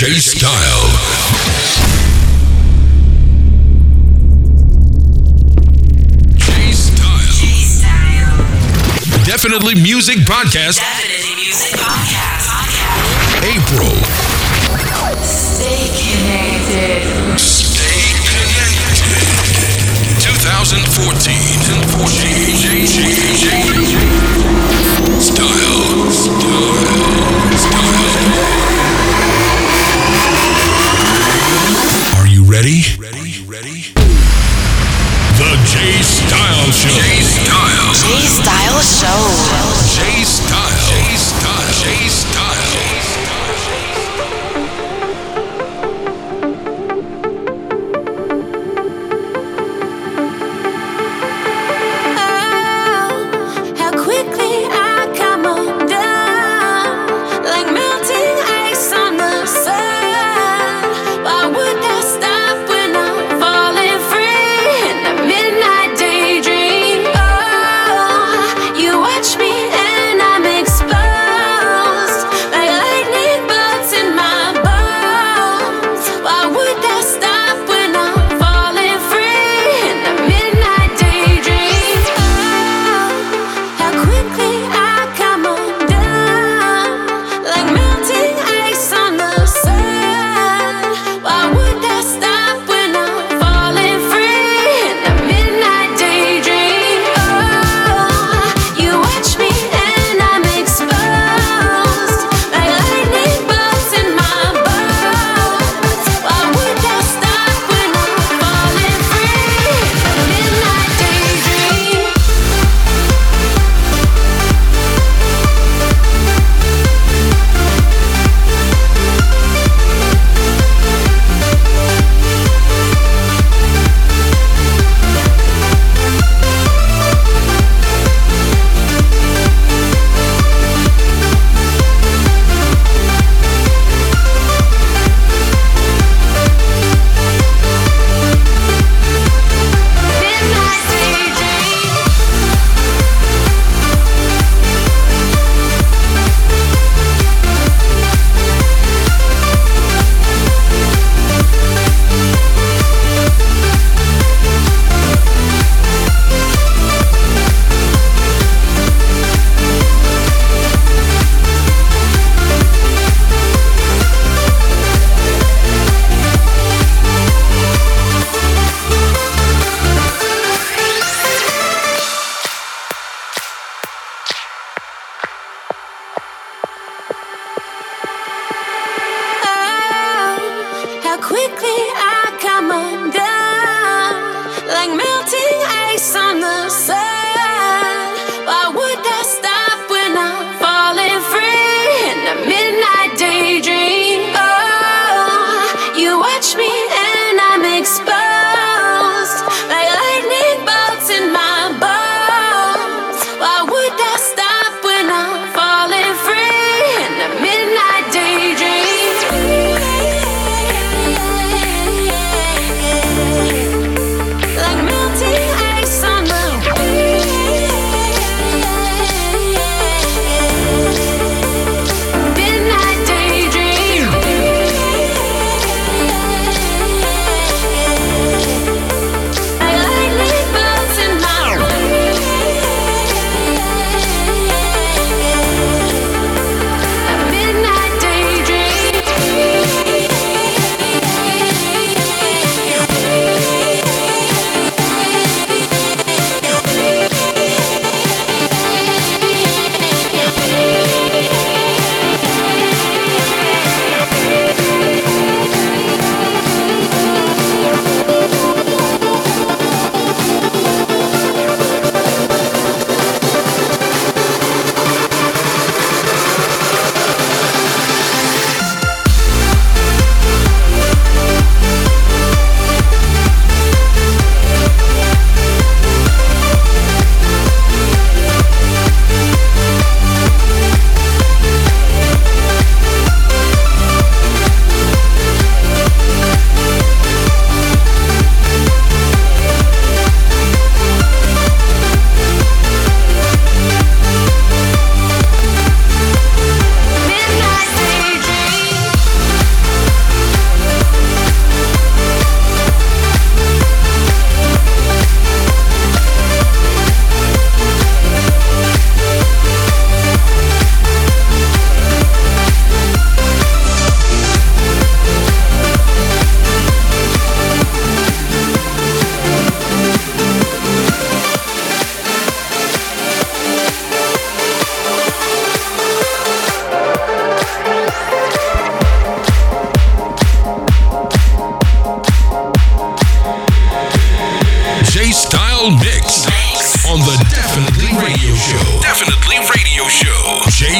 J Style. Definitely Music Podcast. Definitely Music Podcast. April. Stay connected. Stay connected. 2014. 14. J, J, J. Style. Style. Style. Ready? Ready? Ready? The J Style Show. J Style. J Style Show. J Style.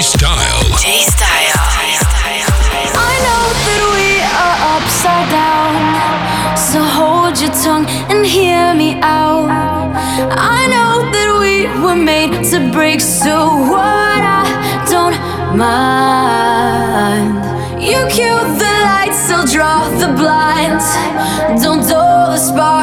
J Style. J Style. I know that we are upside down. So hold your tongue and hear me out. I know that we were made to break, so what I don't mind. You cue the lights, I'll draw the blinds. Don't dull the spark.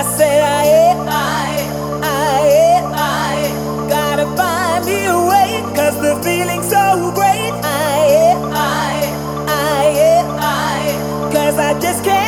I say I, I, I, I, gotta find me a way, cause the feeling's so great. I, I, I, I, cause I just can't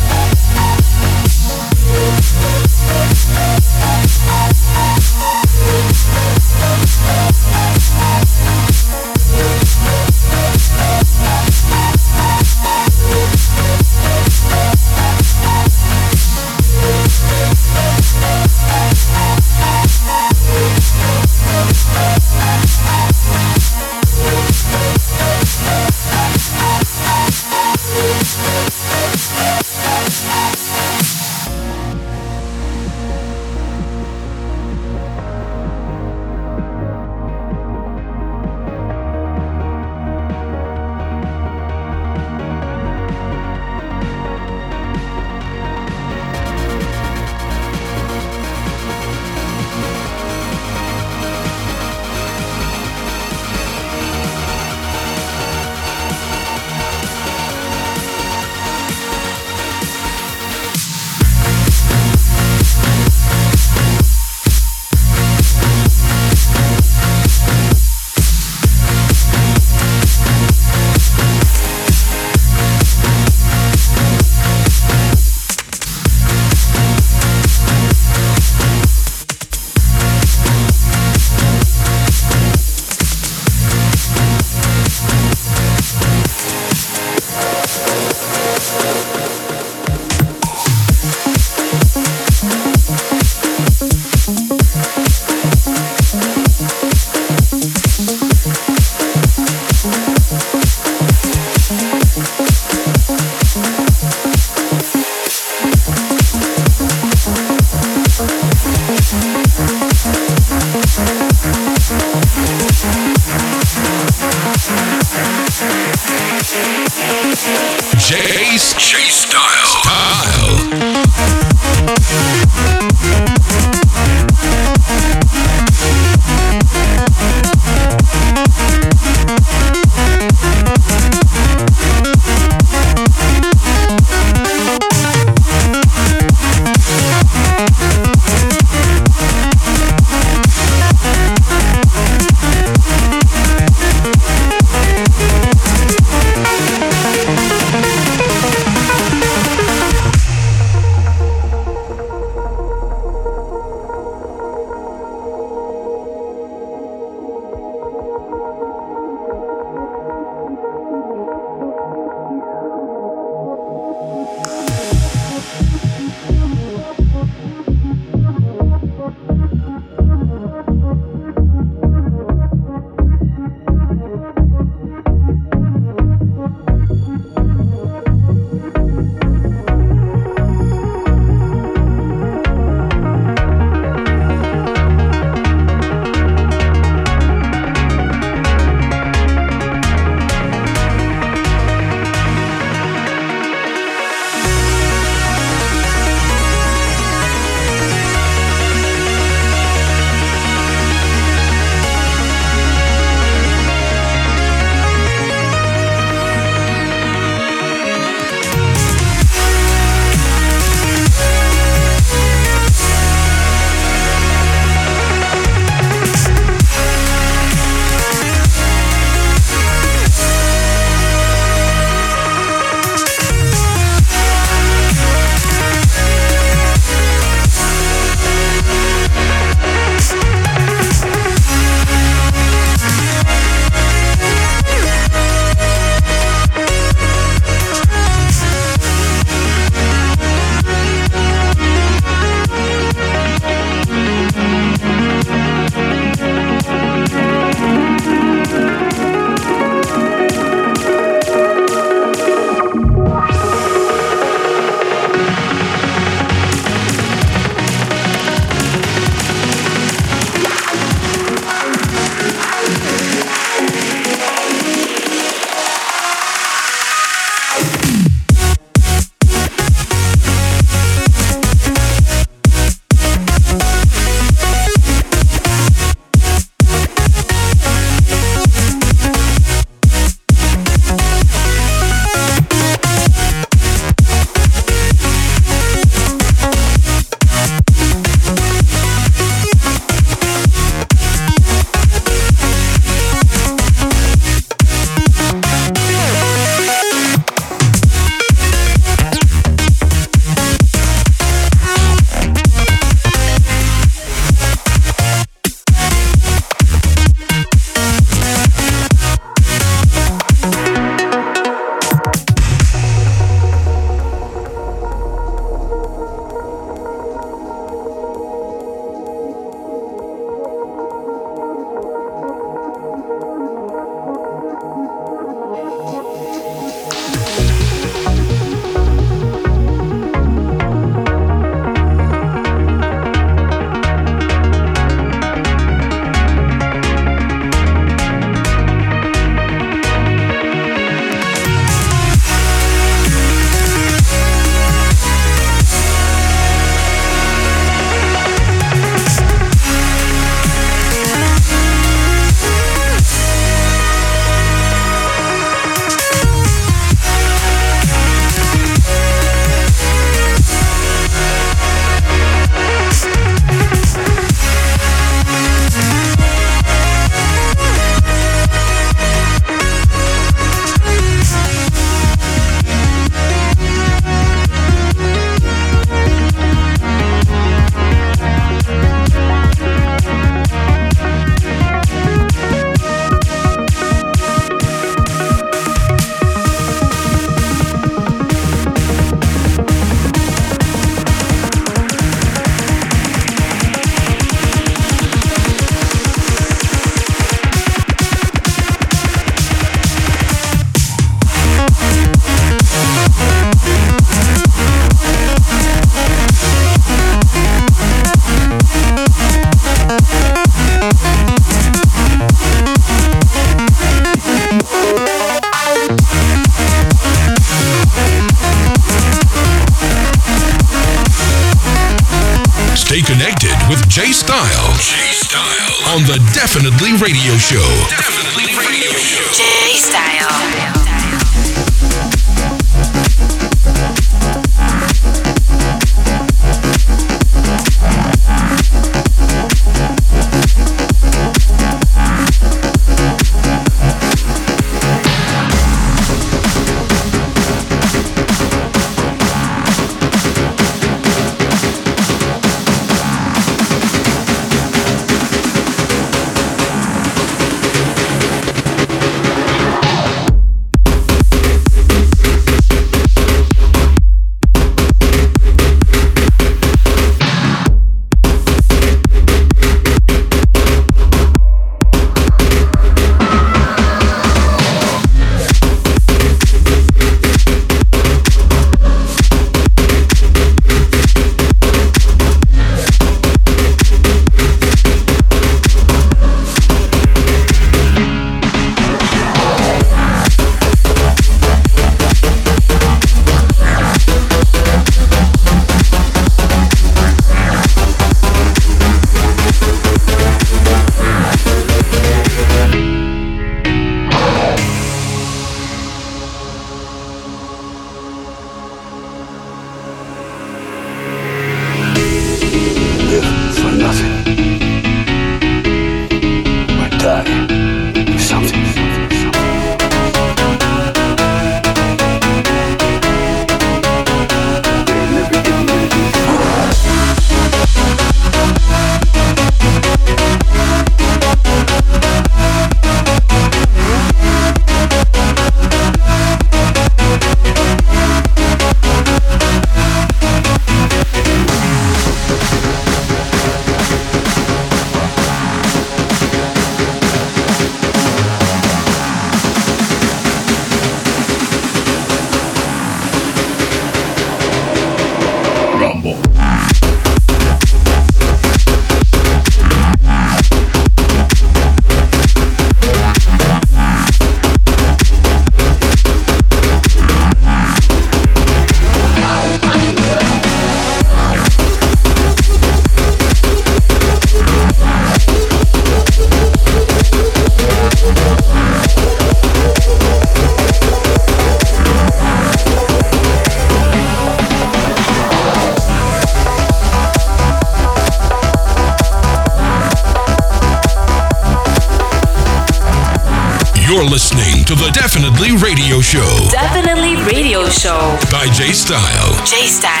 By J Style. J Style.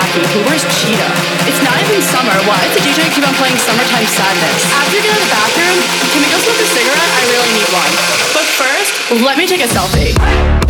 Kawasaki, who wears cheetah. It's not even summer. Why does the DJ keep on playing Summertime Sadness? After I get out of the bathroom, can we go smoke a cigarette? I really need one. But first, let me take a selfie.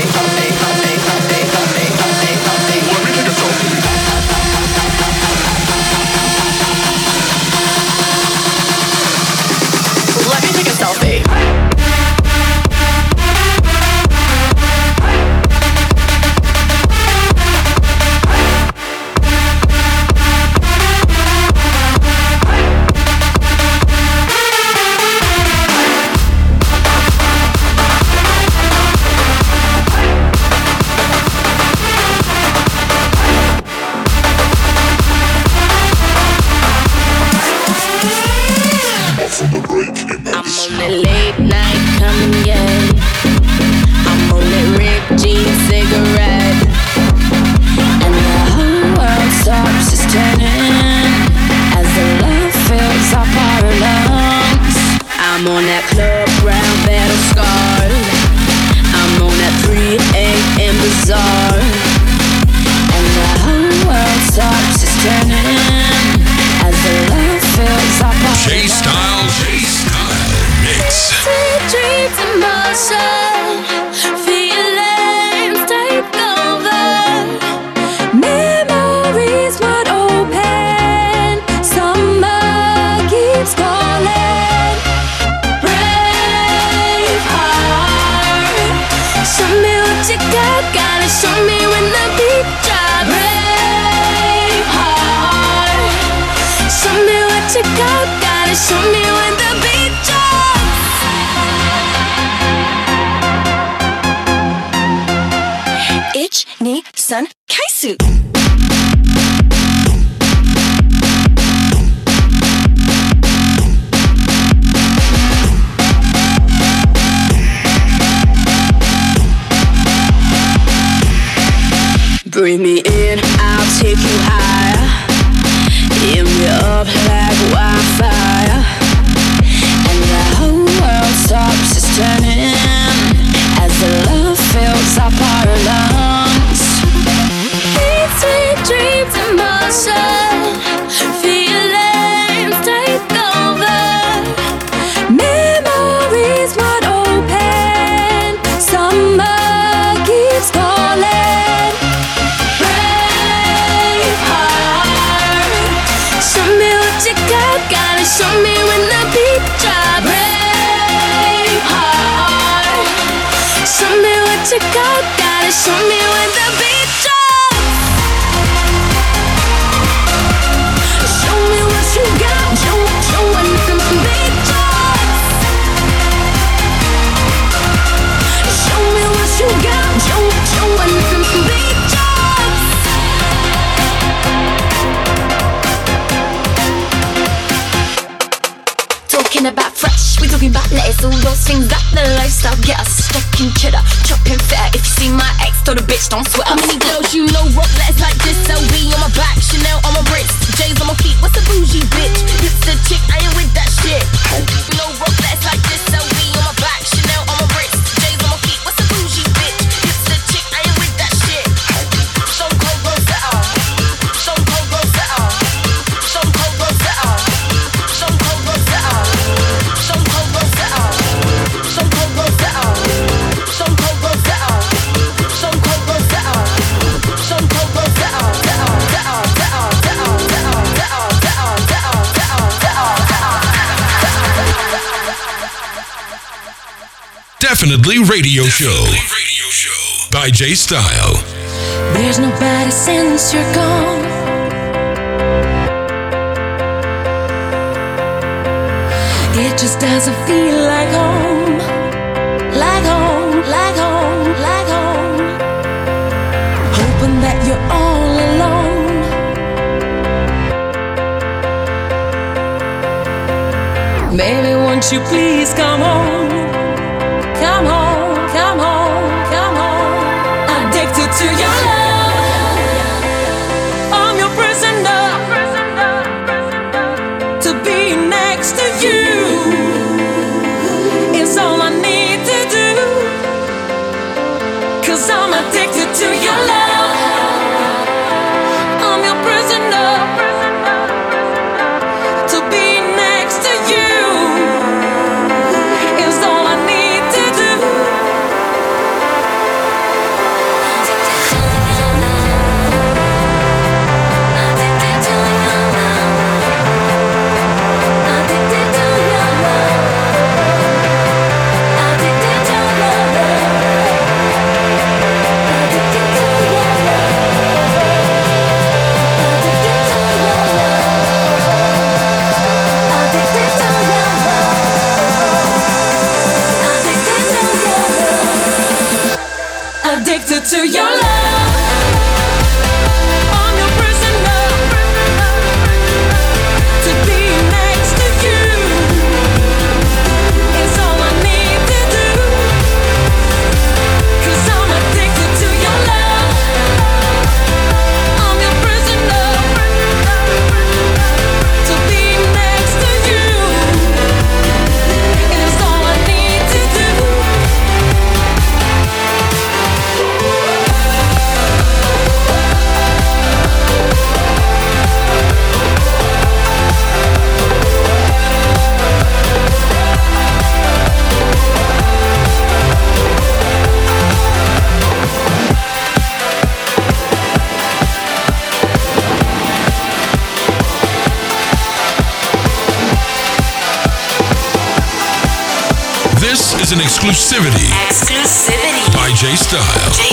bitch, don't sweat. I'm in Definitely Radio Show. Radio Show. By Jay Style. There's nobody since you're gone. It just doesn't feel like home. Like home, like home, like home. Hoping that you're all alone. Baby, won't you please come home? to your love. to your Exclusivity. Exclusivity. By J Styles.